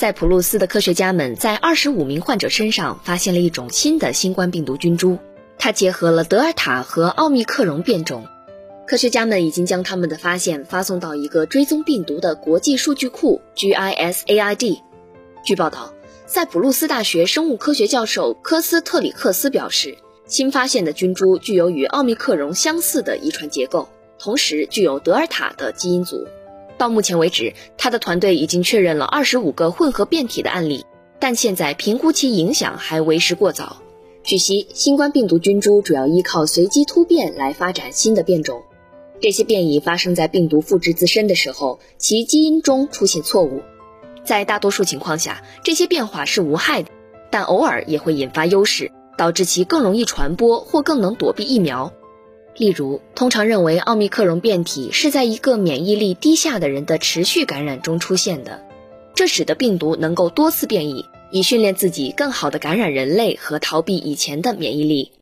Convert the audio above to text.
塞浦路斯的科学家们在二十五名患者身上发现了一种新的新冠病毒菌株，它结合了德尔塔和奥密克戎变种。科学家们已经将他们的发现发送到一个追踪病毒的国际数据库 GISAID。据报道，塞浦路斯大学生物科学教授科斯特里克斯表示，新发现的菌株具有与奥密克戎相似的遗传结构，同时具有德尔塔的基因组。到目前为止，他的团队已经确认了二十五个混合变体的案例，但现在评估其影响还为时过早。据悉，新冠病毒菌株主要依靠随机突变来发展新的变种，这些变异发生在病毒复制自身的时候，其基因中出现错误。在大多数情况下，这些变化是无害的，但偶尔也会引发优势，导致其更容易传播或更能躲避疫苗。例如，通常认为奥密克戎变体是在一个免疫力低下的人的持续感染中出现的，这使得病毒能够多次变异，以训练自己更好地感染人类和逃避以前的免疫力。